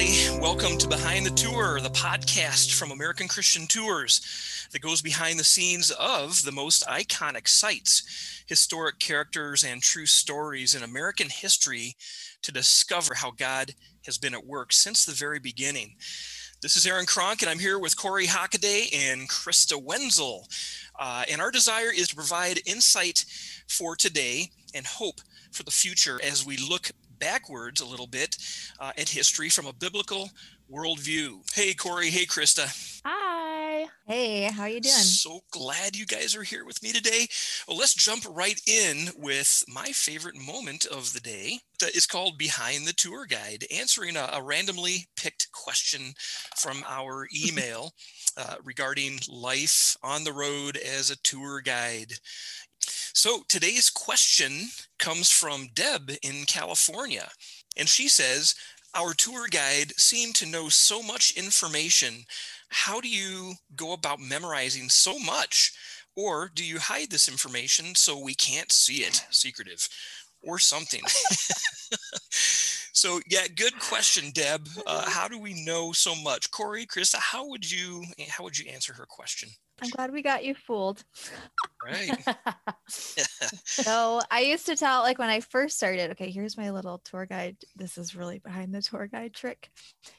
everybody. Welcome to Behind the Tour, the podcast from American Christian Tours that goes behind the scenes of the most iconic sites, historic characters, and true stories in American history to discover how God has been at work since the very beginning. This is Aaron Kronk, and I'm here with Corey Hockaday and Krista Wenzel. Uh, and our desire is to provide insight for today and hope for the future as we look backwards a little bit uh, at history from a biblical worldview. Hey, Corey. Hey, Krista. Hi. Hey, how you doing? So glad you guys are here with me today. Well, let's jump right in with my favorite moment of the day. It's called Behind the Tour Guide, answering a, a randomly picked question from our email uh, regarding life on the road as a tour guide. So today's question comes from Deb in California. And she says, Our tour guide seemed to know so much information. How do you go about memorizing so much? Or do you hide this information so we can't see it? Secretive or something. so yeah, good question, Deb. Uh, how do we know so much? Corey, Krista, how would you how would you answer her question? I'm glad we got you fooled. Right. so I used to tell, like when I first started, okay, here's my little tour guide. This is really behind the tour guide trick.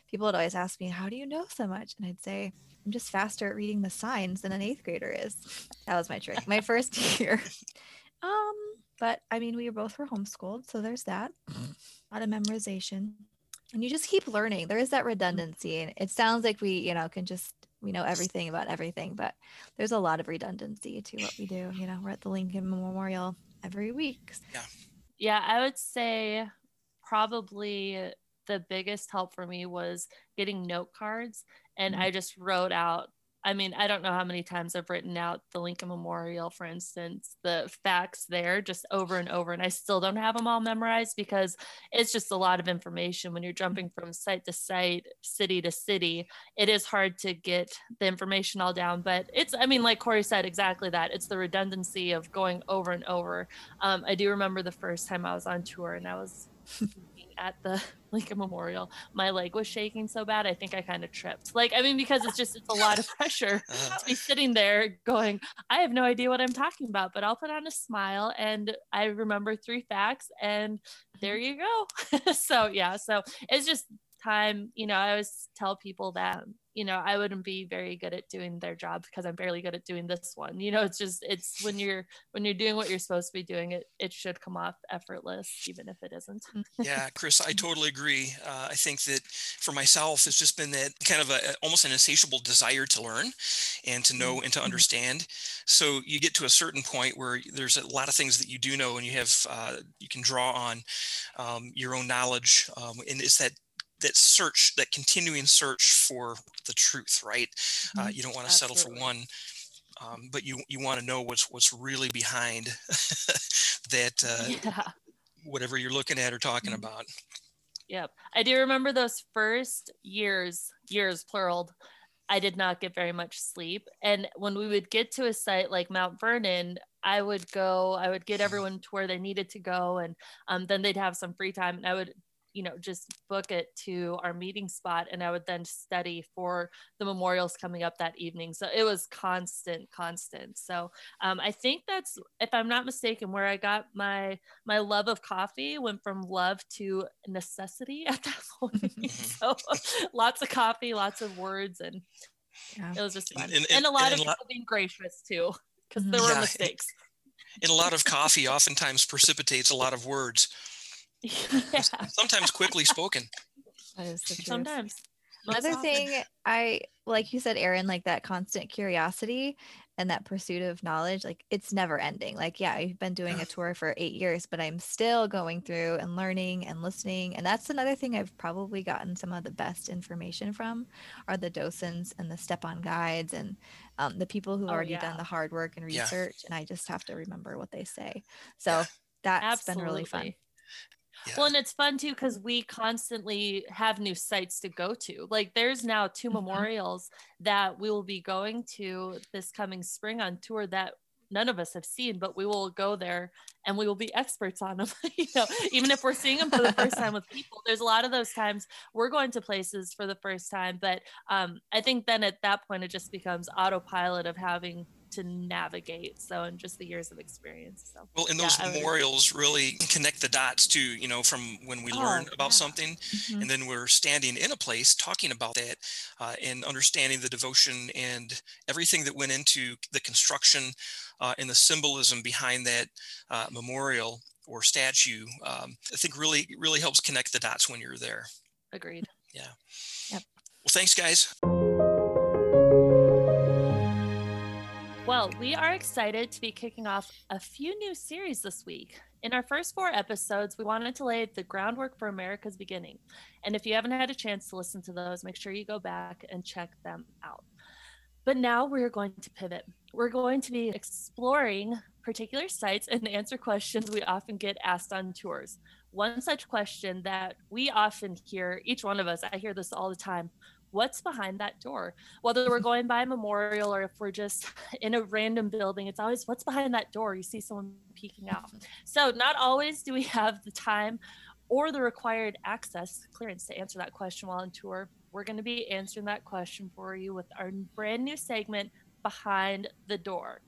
People would always ask me, How do you know so much? And I'd say, I'm just faster at reading the signs than an eighth grader is. That was my trick. My first year. Um, but I mean, we both were homeschooled, so there's that. A lot of memorization. And you just keep learning. There is that redundancy. And it sounds like we, you know, can just we know everything about everything, but there's a lot of redundancy to what we do. You know, we're at the Lincoln Memorial every week. Yeah. Yeah, I would say probably the biggest help for me was getting note cards and mm-hmm. I just wrote out I mean, I don't know how many times I've written out the Lincoln Memorial, for instance, the facts there just over and over. And I still don't have them all memorized because it's just a lot of information when you're jumping from site to site, city to city. It is hard to get the information all down. But it's, I mean, like Corey said, exactly that. It's the redundancy of going over and over. Um, I do remember the first time I was on tour and I was at the Lincoln Memorial, my leg was shaking so bad. I think I kind of tripped. Like, I mean, because it's just, it's a lot of pressure uh-huh. to be sitting there going, I have no idea what I'm talking about, but I'll put on a smile and I remember three facts and there you go. so, yeah. So it's just time, you know, I always tell people that you know i wouldn't be very good at doing their job because i'm barely good at doing this one you know it's just it's when you're when you're doing what you're supposed to be doing it it should come off effortless even if it isn't. Yeah chris i totally agree. Uh, i think that for myself it's just been that kind of a almost an insatiable desire to learn and to know and to mm-hmm. understand. So you get to a certain point where there's a lot of things that you do know and you have uh, you can draw on um, your own knowledge um, and it's that that search, that continuing search for the truth, right? Uh, mm-hmm. Uh, you don't want to settle for one. Um, but you you want to know what's what's really behind that uh, yeah. whatever you're looking at or talking mm-hmm. about. Yep, I do remember those first years, years plural. I did not get very much sleep, and when we would get to a site like Mount Vernon, I would go. I would get everyone to where they needed to go, and um, then they'd have some free time, and I would you know just book it to our meeting spot and i would then study for the memorials coming up that evening. So it was constant constant. So um, i think that's if i'm not mistaken where i got my my love of coffee went from love to necessity at that point. Mm-hmm. so lots of coffee lots of words and yeah. it was just fun. And, and, and a lot and of people lot- being gracious too because there were yeah. mistakes. And a lot of coffee oftentimes precipitates a lot of words yeah. Sometimes quickly spoken. That is the truth. Sometimes. Another thing I like you said, Aaron, like that constant curiosity and that pursuit of knowledge, like it's never ending. Like, yeah, I've been doing a tour for eight years, but I'm still going through and learning and listening. And that's another thing I've probably gotten some of the best information from are the docents and the step on guides and um, the people who've oh, already yeah. done the hard work and research. Yeah. And I just have to remember what they say. So yeah. that's Absolutely. been really fun. Yeah. Well, and it's fun too because we constantly have new sites to go to. Like, there's now 2 mm-hmm. memorials that we will be going to this coming spring on tour that none of us have seen, but we will go there and we will be experts on them. you know, even if we're seeing them for the first time with people, there's a lot of those times we're going to places for the first time. But um, I think then at that point, it just becomes autopilot of having to navigate. So, in just the years of experience. So, well, and those yeah, memorials really connect the dots to, you know, from when we oh, learn about yeah. something mm-hmm. and then we're standing in a place talking about that uh, and understanding the devotion and everything that went into the construction uh, and the symbolism behind that uh, memorial or statue. Um, I think really, really helps connect the dots when you're there. Agreed. Yeah. Yep. Well, thanks, guys. Well, we are excited to be kicking off a few new series this week. In our first four episodes, we wanted to lay the groundwork for America's beginning. And if you haven't had a chance to listen to those, make sure you go back and check them out. But now we're going to pivot. We're going to be exploring particular sites and answer questions we often get asked on tours. One such question that we often hear, each one of us, I hear this all the time what's behind that door? Whether we're going by a memorial or if we're just in a random building it's always what's behind that door? You see someone peeking out. So not always do we have the time or the required access clearance to answer that question while on tour. We're going to be answering that question for you with our brand new segment behind the door.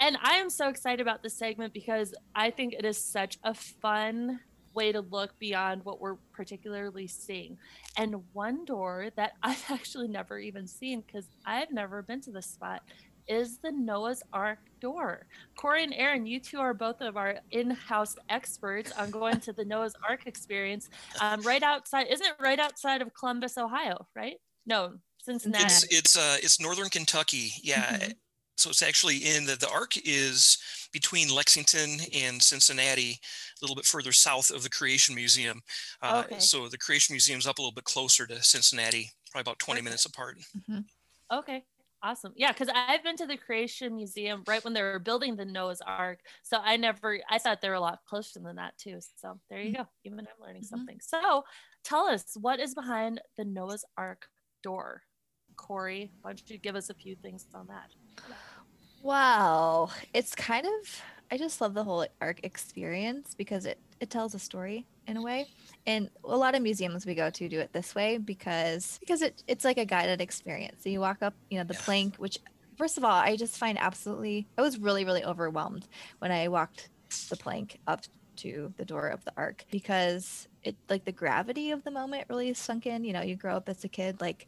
And i am so excited about this segment because i think it is such a fun way to look beyond what we're particularly seeing. And one door that I've actually never even seen because I've never been to this spot is the Noah's Ark door. Corey and Aaron, you two are both of our in-house experts on going to the Noah's Ark experience. Um, right outside, isn't it right outside of Columbus, Ohio? Right? No, Cincinnati. It's it's uh it's northern Kentucky. Yeah. Mm-hmm. So it's actually in the the Ark is between Lexington and Cincinnati, a little bit further south of the Creation Museum. Uh, okay. So the Creation Museum's up a little bit closer to Cincinnati, probably about 20 okay. minutes apart. Mm-hmm. Okay. Awesome. Yeah, because I've been to the Creation Museum right when they were building the Noah's Ark. So I never, I thought they were a lot closer than that too. So there you mm-hmm. go. Even I'm learning mm-hmm. something. So tell us what is behind the Noah's Ark door? Corey, why don't you give us a few things on that? Wow. It's kind of I just love the whole ark experience because it it tells a story in a way. And a lot of museums we go to do it this way because because it it's like a guided experience. So you walk up, you know, the plank which first of all, I just find absolutely I was really really overwhelmed when I walked the plank up to the door of the ark because it like the gravity of the moment really sunk in. You know, you grow up as a kid like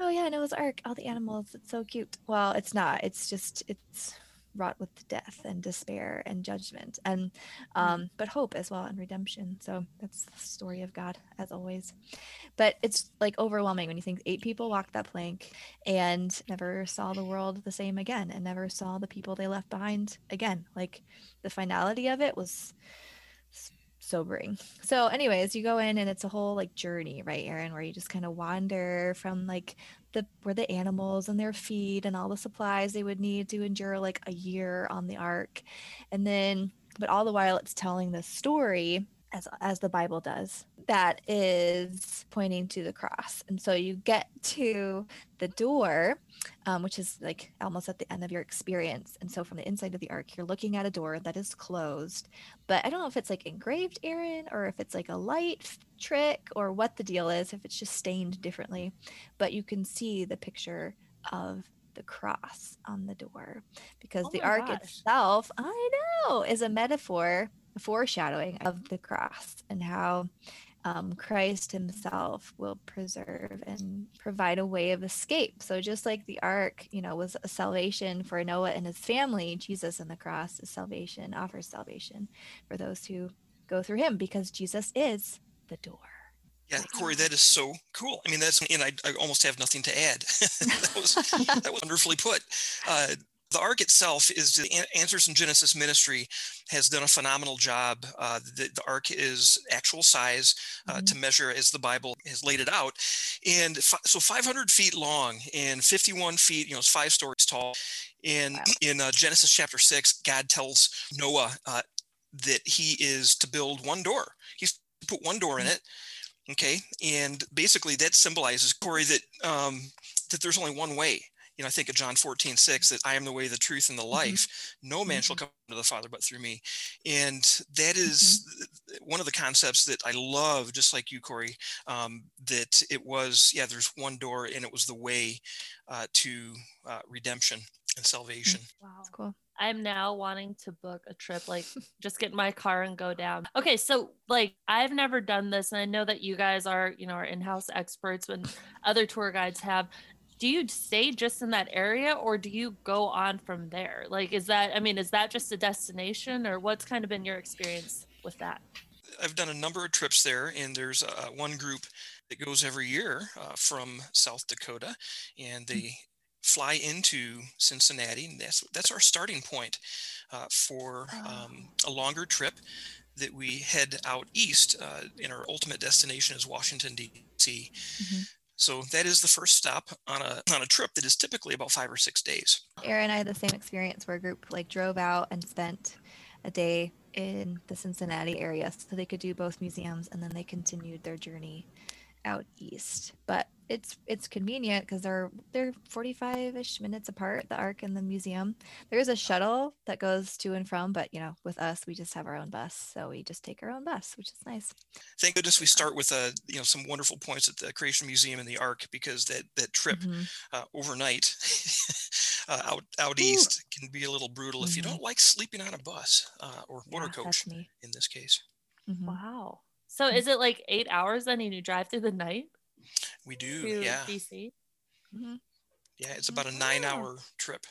oh yeah, Noah's Ark, all the animals, it's so cute. Well, it's not. It's just it's wrought with death and despair and judgment and mm. um, but hope as well and redemption so that's the story of god as always but it's like overwhelming when you think eight people walked that plank and never saw the world the same again and never saw the people they left behind again like the finality of it was sobering. So, anyways, you go in and it's a whole like journey, right, Aaron, where you just kind of wander from like the where the animals and their feed and all the supplies they would need to endure like a year on the ark. And then but all the while it's telling the story as as the Bible does that is pointing to the cross. And so you get to the door, um, which is like almost at the end of your experience. And so from the inside of the ark, you're looking at a door that is closed. But I don't know if it's like engraved, Aaron, or if it's like a light trick or what the deal is, if it's just stained differently. But you can see the picture of the cross on the door because oh the ark gosh. itself, I know, is a metaphor foreshadowing of the cross and how um, Christ himself will preserve and provide a way of escape. So just like the ark, you know, was a salvation for Noah and his family, Jesus and the cross is salvation, offers salvation for those who go through him because Jesus is the door. Yeah, Corey, that is so cool. I mean, that's and I, I almost have nothing to add. that was that was wonderfully put. Uh, the ark itself is the Answers in Genesis ministry has done a phenomenal job. Uh, the, the, ark is actual size uh, mm-hmm. to measure as the Bible has laid it out, and f- so 500 feet long and 51 feet, you know, it's five stories tall. And wow. in uh, Genesis chapter six, God tells Noah uh, that he is to build one door. He's put one door in mm-hmm. it. Okay, and basically that symbolizes Corey that um, that there's only one way you know, I think of John 14, 6, that I am the way, the truth, and the life. Mm-hmm. No man mm-hmm. shall come to the Father but through me. And that is mm-hmm. one of the concepts that I love, just like you, Corey, um, that it was, yeah, there's one door and it was the way uh, to uh, redemption and salvation. Wow. That's cool. I'm now wanting to book a trip, like just get in my car and go down. Okay, so like I've never done this, and I know that you guys are, you know, are in-house experts when other tour guides have. Do you stay just in that area or do you go on from there? Like, is that, I mean, is that just a destination or what's kind of been your experience with that? I've done a number of trips there, and there's uh, one group that goes every year uh, from South Dakota, and they fly into Cincinnati. And that's that's our starting point uh, for um, a longer trip that we head out east. Uh, and our ultimate destination is Washington D.C. Mm-hmm. So that is the first stop on a on a trip that is typically about five or six days. Aaron and I had the same experience where a group like drove out and spent a day in the Cincinnati area so they could do both museums and then they continued their journey out east. But it's it's convenient because they're they're 45ish minutes apart the ark and the museum there's a shuttle that goes to and from but you know with us we just have our own bus so we just take our own bus which is nice thank goodness we start with a uh, you know some wonderful points at the creation museum and the ark because that that trip mm-hmm. uh, overnight uh, out out Ooh. east can be a little brutal mm-hmm. if you mm-hmm. don't like sleeping on a bus uh, or motor yeah, coach in this case mm-hmm. wow so is it like eight hours then and you drive through the night we do, yeah. DC. Mm-hmm. Yeah, it's about a nine-hour trip.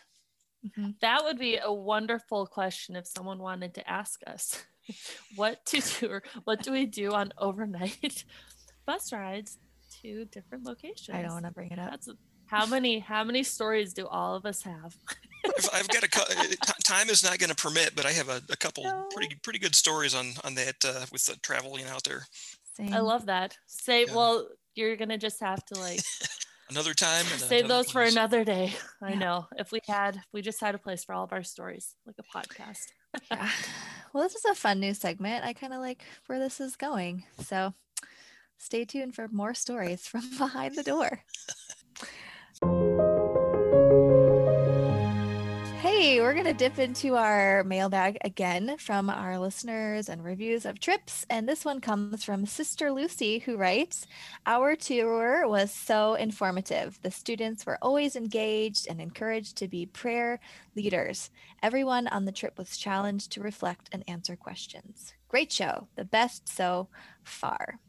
Mm-hmm. That would be a wonderful question if someone wanted to ask us what to do or what do we do on overnight bus rides to different locations. I don't want to bring it up. That's how many how many stories do all of us have? I've, I've, got a time is not going to permit, but I have a, a couple no. pretty pretty good stories on on that uh, with the traveling out there. Same. I love that. Say, yeah. well, you're gonna just have to like another time save those place. for another day. I yeah. know. If we had, if we just had a place for all of our stories, like a podcast. yeah. Well, this is a fun new segment. I kind of like where this is going. So stay tuned for more stories from behind the door. We're going to dip into our mailbag again from our listeners and reviews of trips. And this one comes from Sister Lucy, who writes Our tour was so informative. The students were always engaged and encouraged to be prayer leaders. Everyone on the trip was challenged to reflect and answer questions. Great show, the best so far.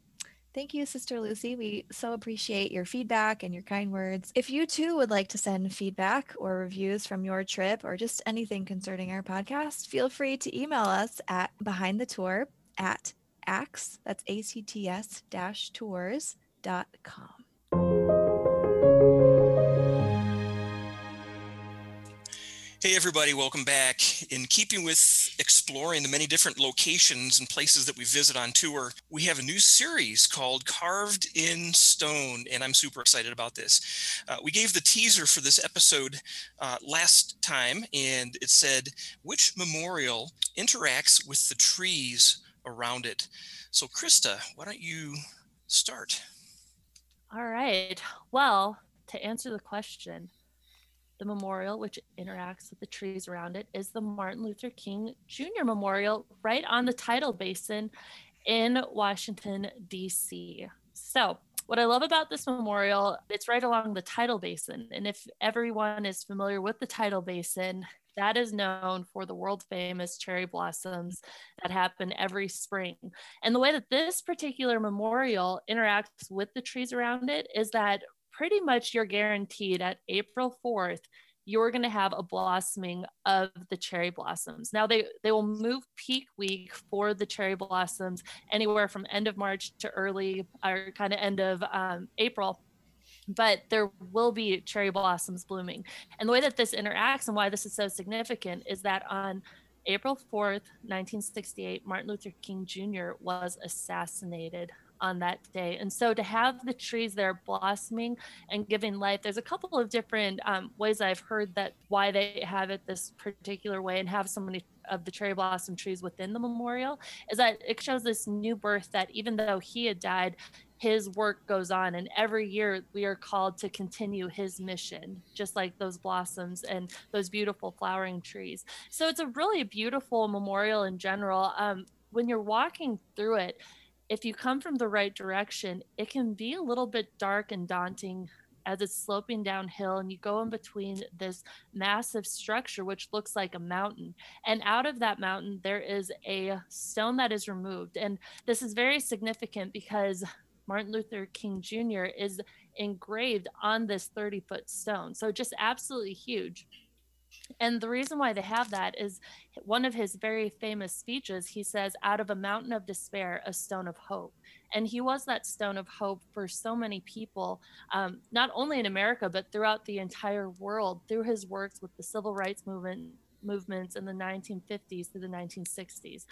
Thank you, Sister Lucy. We so appreciate your feedback and your kind words. If you too would like to send feedback or reviews from your trip or just anything concerning our podcast, feel free to email us at behind the tour at acts, that's A-C-T-S dash tours.com. Hey, everybody, welcome back. In keeping with exploring the many different locations and places that we visit on tour, we have a new series called Carved in Stone, and I'm super excited about this. Uh, we gave the teaser for this episode uh, last time, and it said, Which memorial interacts with the trees around it? So, Krista, why don't you start? All right. Well, to answer the question, the memorial, which interacts with the trees around it, is the Martin Luther King Jr. Memorial right on the tidal basin in Washington, D.C. So, what I love about this memorial, it's right along the tidal basin. And if everyone is familiar with the tidal basin, that is known for the world famous cherry blossoms that happen every spring. And the way that this particular memorial interacts with the trees around it is that pretty much you're guaranteed at April 4th, you're going to have a blossoming of the cherry blossoms. Now they they will move peak week for the cherry blossoms anywhere from end of March to early or kind of end of um, April. But there will be cherry blossoms blooming. And the way that this interacts and why this is so significant is that on April 4th, 1968, Martin Luther King Jr. was assassinated on that day. And so to have the trees there blossoming and giving life, there's a couple of different um, ways I've heard that why they have it this particular way and have so many of the cherry blossom trees within the memorial is that it shows this new birth that even though he had died, his work goes on. And every year we are called to continue his mission just like those blossoms and those beautiful flowering trees. So it's a really beautiful memorial in general. Um, when you're walking through it if you come from the right direction it can be a little bit dark and daunting as it's sloping downhill and you go in between this massive structure which looks like a mountain and out of that mountain there is a stone that is removed and this is very significant because Martin Luther King Jr. is engraved on this 30 foot stone. So just absolutely huge. And the reason why they have that is one of his very famous speeches. He says, Out of a mountain of despair, a stone of hope. And he was that stone of hope for so many people, um, not only in America, but throughout the entire world through his works with the civil rights movement movements in the 1950s to the 1960s.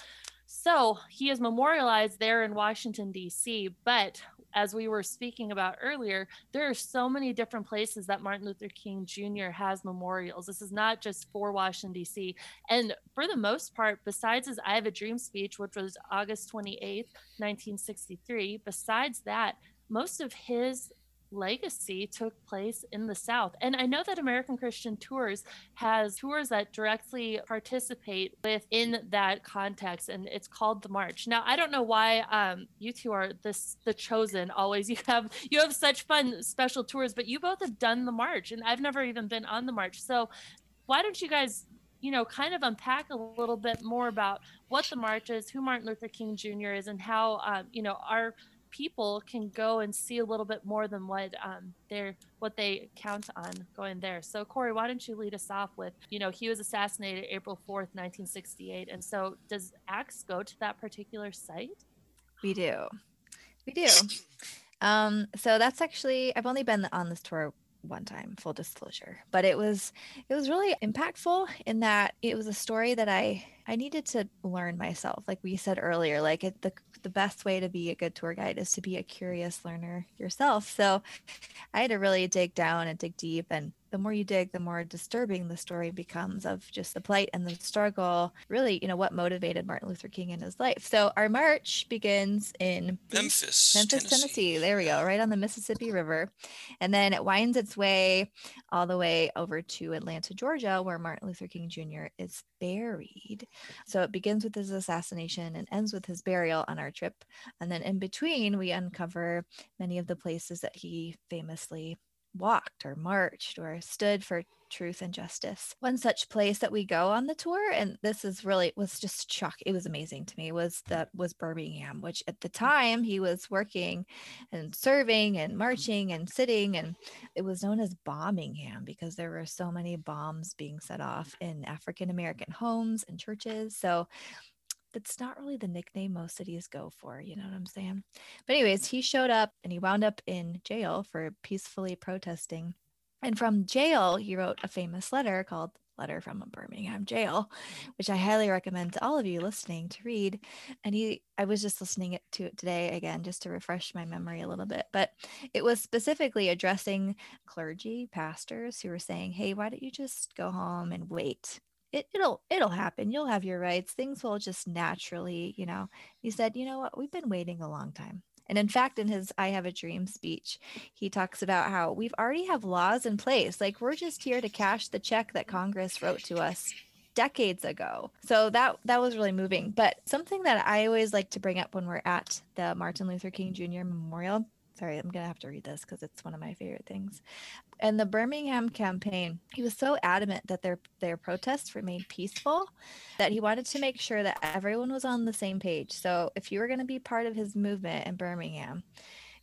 So he is memorialized there in Washington, D.C. But as we were speaking about earlier, there are so many different places that Martin Luther King Jr. has memorials. This is not just for Washington, D.C. And for the most part, besides his I Have a Dream speech, which was August 28th, 1963, besides that, most of his legacy took place in the South. And I know that American Christian Tours has tours that directly participate within that context, and it's called the March. Now, I don't know why um, you two are this the chosen. Always, you have you have such fun special tours, but you both have done the March, and I've never even been on the March. So, why don't you guys you know, kind of unpack a little bit more about what the march is, who Martin Luther King Jr. is, and how, um, you know, our people can go and see a little bit more than what um, they're what they count on going there. So Corey, why don't you lead us off with you know he was assassinated April fourth, nineteen sixty eight, and so does ACTS go to that particular site? We do, we do. Um, so that's actually I've only been on this tour one time full disclosure but it was it was really impactful in that it was a story that i i needed to learn myself like we said earlier like it, the the best way to be a good tour guide is to be a curious learner yourself. So I had to really dig down and dig deep and the more you dig, the more disturbing the story becomes of just the plight and the struggle, really, you know, what motivated Martin Luther King in his life. So our march begins in Memphis, Memphis, Tennessee. Tennessee. There we go, right on the Mississippi River. And then it winds its way all the way over to Atlanta, Georgia, where Martin Luther King Jr. is buried. So it begins with his assassination and ends with his burial on our trip. And then in between, we uncover many of the places that he famously walked or marched or stood for truth and justice. One such place that we go on the tour, and this is really was just shock. It was amazing to me. Was that was Birmingham, which at the mm. time he was working and serving and mm. marching and sitting, and it was known as Bombingham because there were so many bombs being set off in African American homes and churches. So that's not really the nickname most cities go for. You know what I'm saying? But, anyways, he showed up and he wound up in jail for peacefully protesting. And from jail, he wrote a famous letter called Letter from a Birmingham Jail, which I highly recommend to all of you listening to read. And he, I was just listening to it today again, just to refresh my memory a little bit. But it was specifically addressing clergy, pastors who were saying, hey, why don't you just go home and wait? It, it'll it'll happen you'll have your rights things will just naturally you know. He said you know what? We've been waiting a long time. And in fact in his i have a dream speech he talks about how we've already have laws in place like we're just here to cash the check that congress wrote to us decades ago. So that that was really moving. But something that i always like to bring up when we're at the martin luther king jr memorial sorry i'm gonna have to read this because it's one of my favorite things and the birmingham campaign he was so adamant that their their protests remained peaceful that he wanted to make sure that everyone was on the same page so if you were going to be part of his movement in birmingham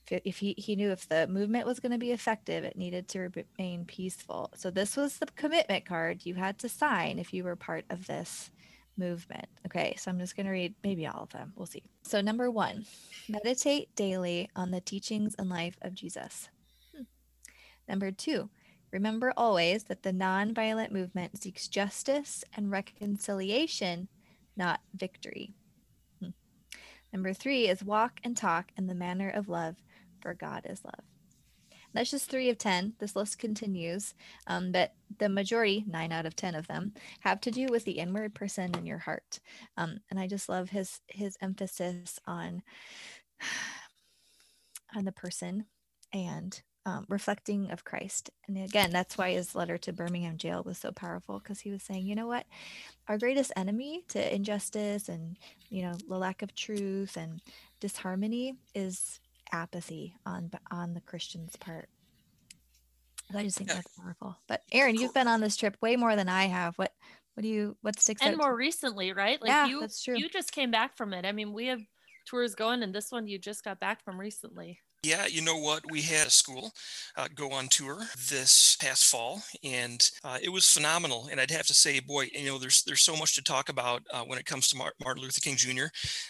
if, if he, he knew if the movement was going to be effective it needed to remain peaceful so this was the commitment card you had to sign if you were part of this movement. Okay, so I'm just going to read maybe all of them. We'll see. So, number one, meditate daily on the teachings and life of Jesus. Number two, remember always that the nonviolent movement seeks justice and reconciliation, not victory. Hmm. Number three is walk and talk in the manner of love, for God is love. That's just three of 10. This list continues, um, but the majority, nine out of 10 of them, have to do with the inward person in your heart. Um, and I just love his, his emphasis on on the person and um, reflecting of Christ. And again, that's why his letter to Birmingham jail was so powerful because he was saying, you know what, our greatest enemy to injustice and you know the lack of truth and disharmony is apathy on on the Christian's part. I just think that's powerful. But Aaron, you've been on this trip way more than I have. What what do you what sticks and more recently, right? Like yeah, you that's true. you just came back from it. I mean, we have tours going, and this one you just got back from recently. Yeah, you know what? We had a school uh, go on tour this past fall, and uh, it was phenomenal. And I'd have to say, boy, you know, there's there's so much to talk about uh, when it comes to Martin Luther King Jr.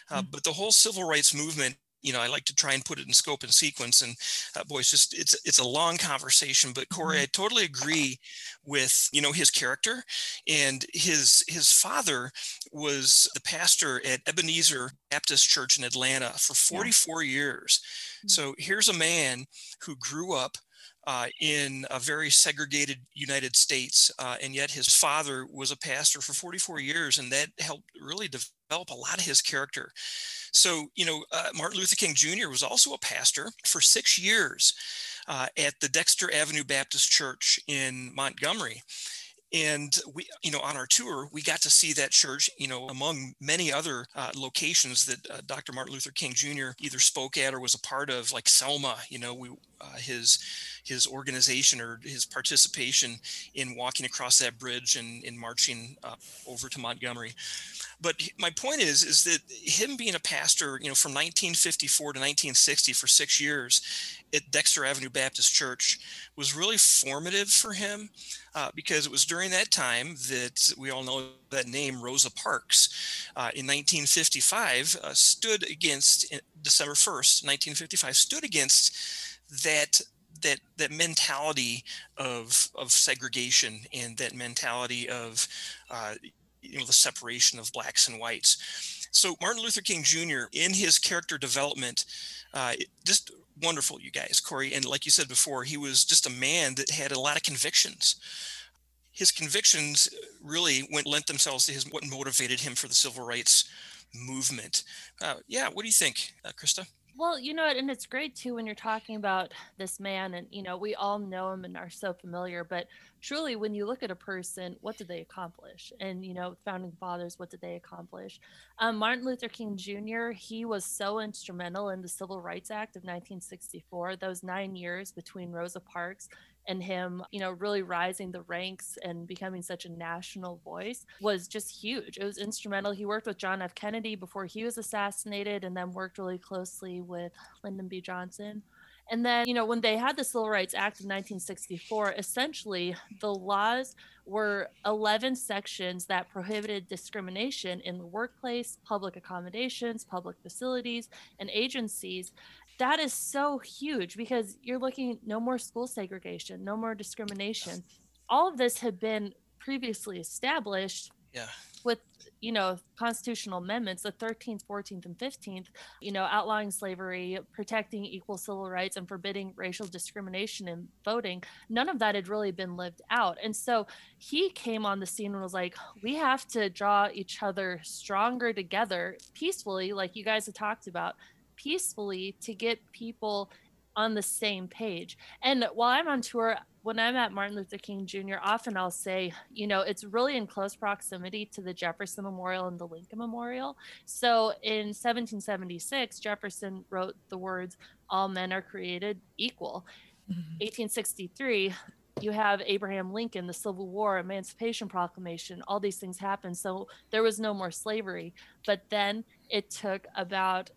Uh, mm-hmm. But the whole civil rights movement you know, I like to try and put it in scope and sequence. And uh, boy, it's just it's it's a long conversation. But Corey, mm-hmm. I totally agree with you know his character, and his his father was the pastor at Ebenezer Baptist Church in Atlanta for 44 yeah. years. Mm-hmm. So here's a man who grew up. Uh, in a very segregated United States, uh, and yet his father was a pastor for 44 years, and that helped really develop a lot of his character. So, you know, uh, Martin Luther King Jr. was also a pastor for six years uh, at the Dexter Avenue Baptist Church in Montgomery and we you know on our tour we got to see that church you know among many other uh, locations that uh, dr martin luther king jr either spoke at or was a part of like selma you know we uh, his his organization or his participation in walking across that bridge and in marching uh, over to montgomery. But my point is is that him being a pastor you know from 1954 to 1960 for six years at Dexter Avenue Baptist Church was really formative for him uh, because it was during that time that we all know that name Rosa Parks uh, in 1955 uh, stood against December 1st, 1955 stood against that that that mentality of of segregation and that mentality of uh, you know the separation of blacks and whites. So Martin Luther King Jr. in his character development uh, just wonderful, you guys, Corey. And like you said before, he was just a man that had a lot of convictions. His convictions really went lent themselves to his what motivated him for the civil rights movement. Uh, yeah, what do you think, uh, Krista? Well, you know, and it's great too when you're talking about this man, and you know, we all know him and are so familiar. But truly, when you look at a person, what did they accomplish? And you know, founding fathers, what did they accomplish? Um, Martin Luther King Jr. He was so instrumental in the Civil Rights Act of 1964. Those nine years between Rosa Parks and him, you know, really rising the ranks and becoming such a national voice was just huge. It was instrumental. He worked with John F. Kennedy before he was assassinated and then worked really closely with Lyndon B. Johnson. And then, you know, when they had the Civil Rights Act of 1964, essentially the laws were 11 sections that prohibited discrimination in the workplace, public accommodations, public facilities, and agencies that is so huge because you're looking no more school segregation, no more discrimination. All of this had been previously established. Yeah. With you know constitutional amendments, the 13th, 14th, and 15th, you know, outlawing slavery, protecting equal civil rights, and forbidding racial discrimination in voting. None of that had really been lived out, and so he came on the scene and was like, "We have to draw each other stronger together, peacefully, like you guys have talked about." Peacefully to get people on the same page. And while I'm on tour, when I'm at Martin Luther King Jr., often I'll say, you know, it's really in close proximity to the Jefferson Memorial and the Lincoln Memorial. So in 1776, Jefferson wrote the words, All men are created equal. Mm-hmm. 1863, you have Abraham Lincoln, the Civil War, Emancipation Proclamation, all these things happened. So there was no more slavery. But then it took about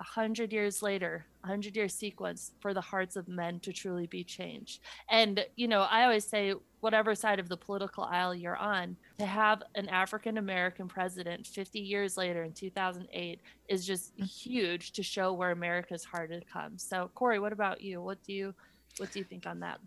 a hundred years later, a hundred year sequence for the hearts of men to truly be changed. And, you know, I always say, whatever side of the political aisle you're on, to have an African American president 50 years later in 2008 is just mm. huge to show where America's heart has come. So, Corey, what about you? What do you what do you think on that?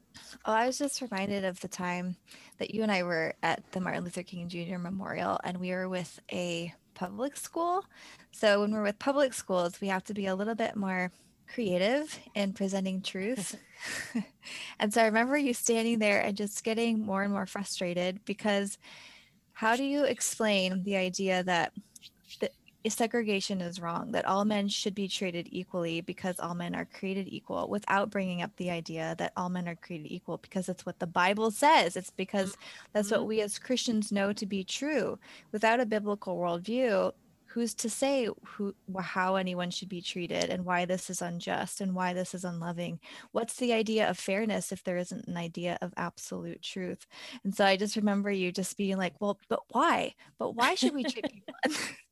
Oh, I was just reminded of the time that you and I were at the Martin Luther King Jr. Memorial, and we were with a public school. So when we're with public schools, we have to be a little bit more creative in presenting truth. and so I remember you standing there and just getting more and more frustrated because how do you explain the idea that the, segregation is wrong, that all men should be treated equally because all men are created equal, without bringing up the idea that all men are created equal because it's what the Bible says. It's because that's what Mhm. we as Christians know to be true. Without a biblical worldview, who's to say who how anyone should be treated and why this is unjust and why this is unloving what's the idea of fairness if there isn't an idea of absolute truth and so i just remember you just being like well but why but why should we treat people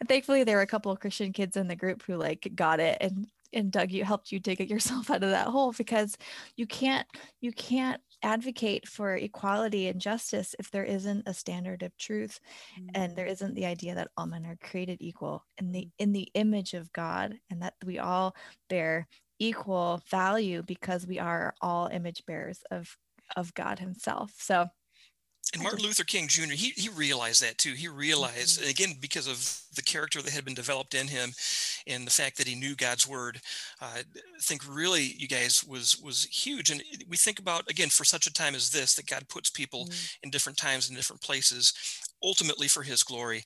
and thankfully there were a couple of christian kids in the group who like got it and and doug you helped you dig it yourself out of that hole because you can't you can't advocate for equality and justice if there isn't a standard of truth and there mm. isn't the idea that all men are created equal in the mm. in the image of god and that we all bear equal value because we are all image bearers of of god himself. So And Martin Luther King Jr. he he realized that too. He realized and again because of the character that had been developed in him, and the fact that he knew God's word. Uh, I think really you guys was was huge. And we think about again for such a time as this that God puts people Mm. in different times in different places, ultimately for His glory.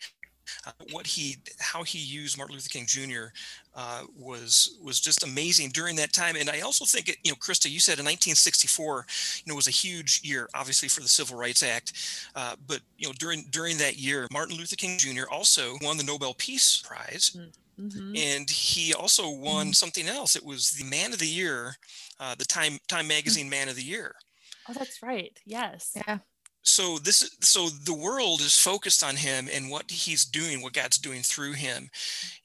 Uh, what he how he used Martin Luther King Jr. Uh, was was just amazing during that time, and I also think it, you know, Krista, you said in 1964, you know, was a huge year, obviously for the Civil Rights Act, uh, but you know, during during that year, Martin Luther King Jr. also won the Nobel Peace Prize, Mhm. and he also won Mhm. something else. It was the Man of the Year, uh, the Time Time Magazine Man of the Year. Oh, that's right. Yes. yeah so this so the world is focused on him and what he's doing what god's doing through him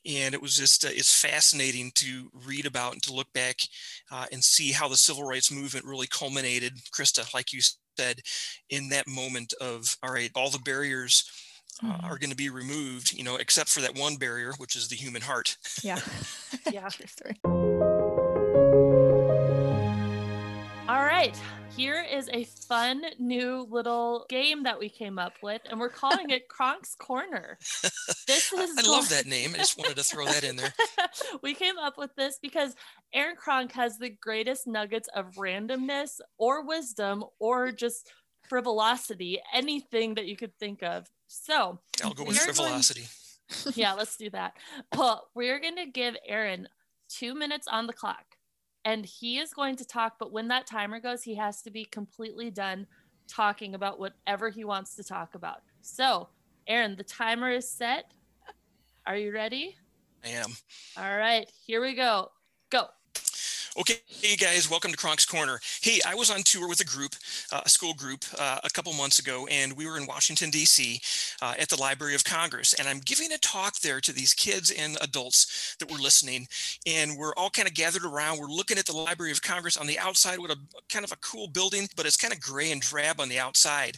and it was just uh, it's fascinating to read about and to look back uh, and see how the civil rights movement really culminated krista like you said in that moment of all right all the barriers uh, Mhm. are going to be removed you know except for that one barrier which is the human heart yeah Yeah. True story. Right. Here is a fun new little game that we came up with, and we're calling it Kronk's Corner. This I, is I love that name i just wanted to throw that in there we came up with this because Aaron Kronk has the greatest nuggets of randomness or wisdom or just frivolosity, anything that you could think of. So, i'll go with We're going- frivolosity yeah, let's do that. Well, we're going to give Aaron two minutes on the clock and he is going to talk. But when that timer goes, he has to be completely done talking about whatever he wants to talk about. So, Aaron, the timer is set. Are you ready? i am All right, here we go. Go. Okay, hey guys, welcome to Kronk's Corner. Hey, I was on tour with a group, uh, a school group, uh, a couple months ago, and we were in Washington, D.C. Uh, at the Library of Congress. And I'm giving a talk there to these kids and adults that were listening. And we're all kind of gathered around. We're looking at the Library of Congress on the outside what a kind of a cool building, but it's kind of gray and drab on the outside.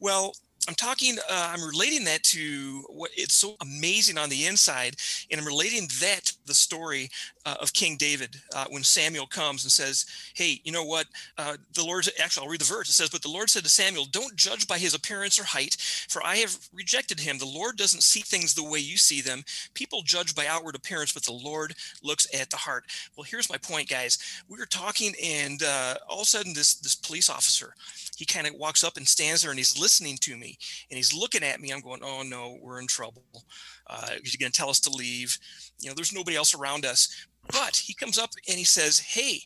Well, I'm talking, uh, I'm relating that to what it's so amazing on the inside, and I'm relating that to the story uh, of King David uh, when Samuel comes and says, Hey, you know what? Uh, the Lord, actually, I'll read the verse. It says, But the Lord said to Samuel, Don't judge by his appearance or height, for I have rejected him. The Lord doesn't see things the way you see them. People judge by outward appearance, but the Lord looks at the heart. Well, here's my point, guys. We were talking, and uh, all of a sudden, this, this police officer, he kind of walks up and stands there and he's listening to me and he's looking at me. I'm going, Oh no, we're in trouble. Uh, he's going to tell us to leave. You know, there's nobody else around us. But he comes up and he says, Hey,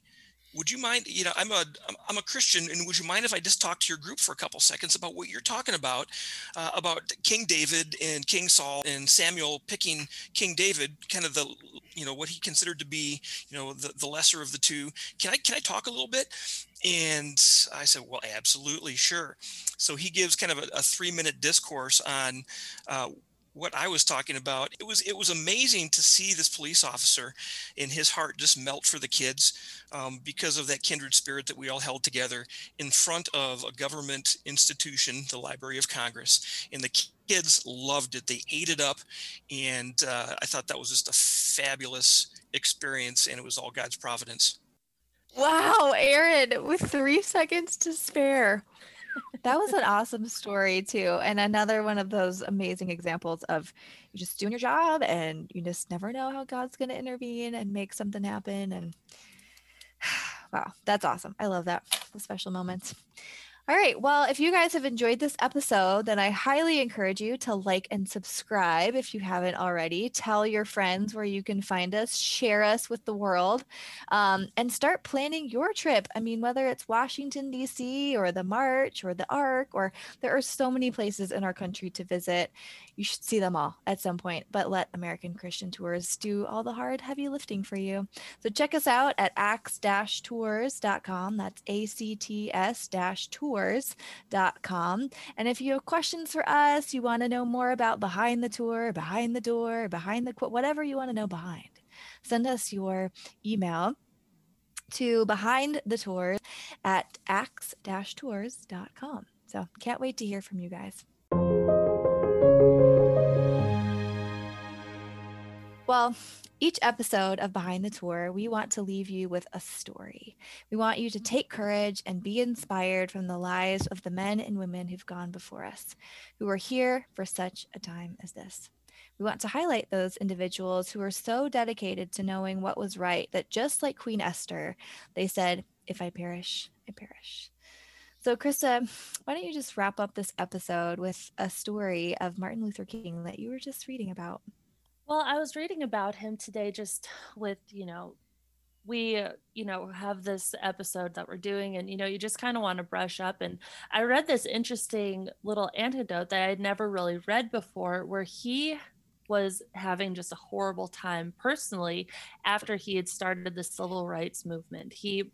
would you mind, you know, I'm a, I'm- a Christian and would you mind if I just talk to your group for a couple seconds about what you're talking about, uh, about King David and King Saul and Samuel picking King David, kind of the, you know, what he considered to be, you know, the, the lesser of the two. Can I, can I talk a little bit? And I said, well, absolutely, sure. So he gives kind of a, a three minute discourse on uh, what I was talking about. It was it was amazing to see this police officer in his heart just melt for the kids um, because of that kindred spirit that we all held together in front of a government institution, the Library of Congress, and the kids loved it. They ate it up, and uh, I thought that was just a fabulous experience, and it was all God's providence. Wow, Aaron, with three seconds to spare. That was an awesome story, too. And another one of those amazing examples of you just doing your job and you just never know how God's going to intervene and make something happen. And wow, that's awesome. I love that. The special moments. All right. Well, if you guys have enjoyed this episode, then I highly encourage you to like and subscribe if you haven't already. Tell your friends where you can find us, share us with the world, um, and start planning your trip. I mean, whether it's Washington, D.C., or the March, or the Ark, or there are so many places in our country to visit. You should see them all at some point, but let American Christian Tours do all the hard, heavy lifting for you. So check us out at acts-tours.com. That's A C T S tours tours.com. And if you have questions for us, you want to know more about behind the tour, behind the door, behind the whatever you want to know behind, send us your email to behind the tours at acts-tours.com. So can't wait to hear from you guys. Well, each episode of Behind the Tour, we want to leave you with a story. We want you to take courage and be inspired from the lives of the men and women who've gone before us, who are here for such a time as this. We want to highlight those individuals who are so dedicated to knowing what was right that just like Queen Esther, they said, If I perish, I perish. So, Krista, why don't you just wrap up this episode with a story of Martin Luther King that you were just reading about? Well, I was reading about him today just with, you know, we, uh, you know, have this episode that we're doing, and, you know, you just kind of want to brush up. And I read this interesting little anecdote that I'd never really read before where he was having just a horrible time personally after he had started the civil rights movement. He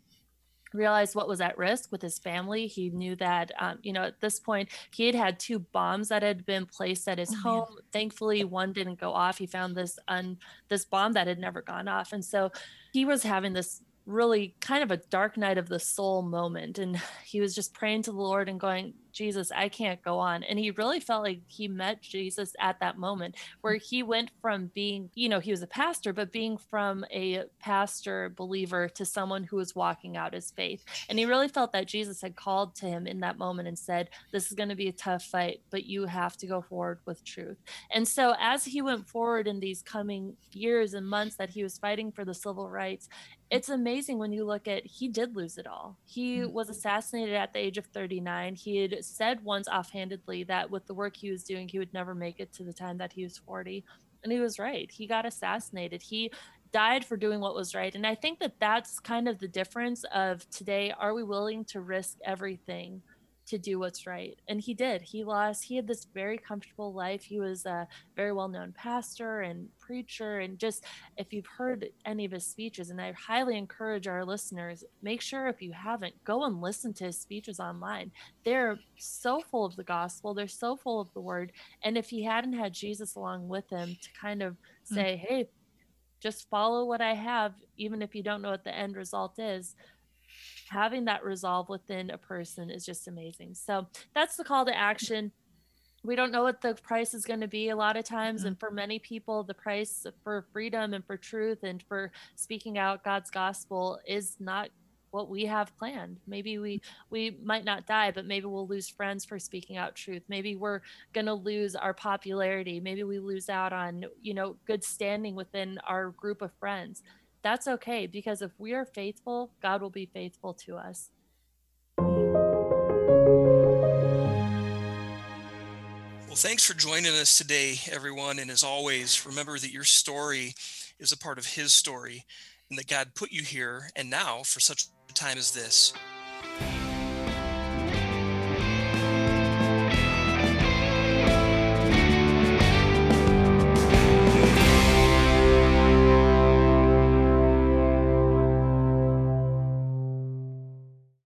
realized what was at risk with his family. He knew that, um, you know, at this point, he had had two bombs that had been placed at his oh, home. Man. Thankfully, one didn't go off. He found this un this bomb that had never gone off, and so he was having this really kind of a dark night of the soul moment. And he was just praying to the Lord and going, Jesus, I can't go on. And he really felt like he met Jesus at that moment where he went from being, you know, he was a pastor, but being from a pastor believer to someone who was walking out his faith. And he really felt that Jesus had called to him in that moment and said, This is going to be a tough fight, but you have to go forward with truth. And so as he went forward in these coming years and months that he was fighting for the civil rights, it's amazing when you look at he did lose it all. He mm. was assassinated at the age of 39. He had said once offhandedly that with the work he was doing, he would never make it to the time that he was 40. And he was right. He got assassinated. He died for doing what was right. And I think that that's kind of the difference of today. Are we willing to risk everything to do what's right. And he did. He lost, he had this very comfortable life. He was a very well known pastor and preacher. And just if you've heard any of his speeches, and I highly encourage our listeners, make sure if you haven't, go and listen to his speeches online. They're so full of the gospel, they're so full of the word. And if he hadn't had Jesus along with him to kind of mm. say, mm-hmm. hey, just follow what I have, even if you don't know what the end result is having that resolve within a person is just amazing. So that's the call to action. We don't know what the price is going to be a lot of times. Mm-hmm. And for many people, the price for freedom and for truth and for speaking out God's gospel is not what we have planned maybe we we might not die but maybe we'll lose friends for speaking out truth maybe we're going to lose our popularity maybe we lose out on you know good standing within our group of friends that's okay because if we are faithful, God will be faithful to us. Well, thanks for joining us today, everyone. And as always, remember that your story is a part of His story and that God put you here and now for such a time as this.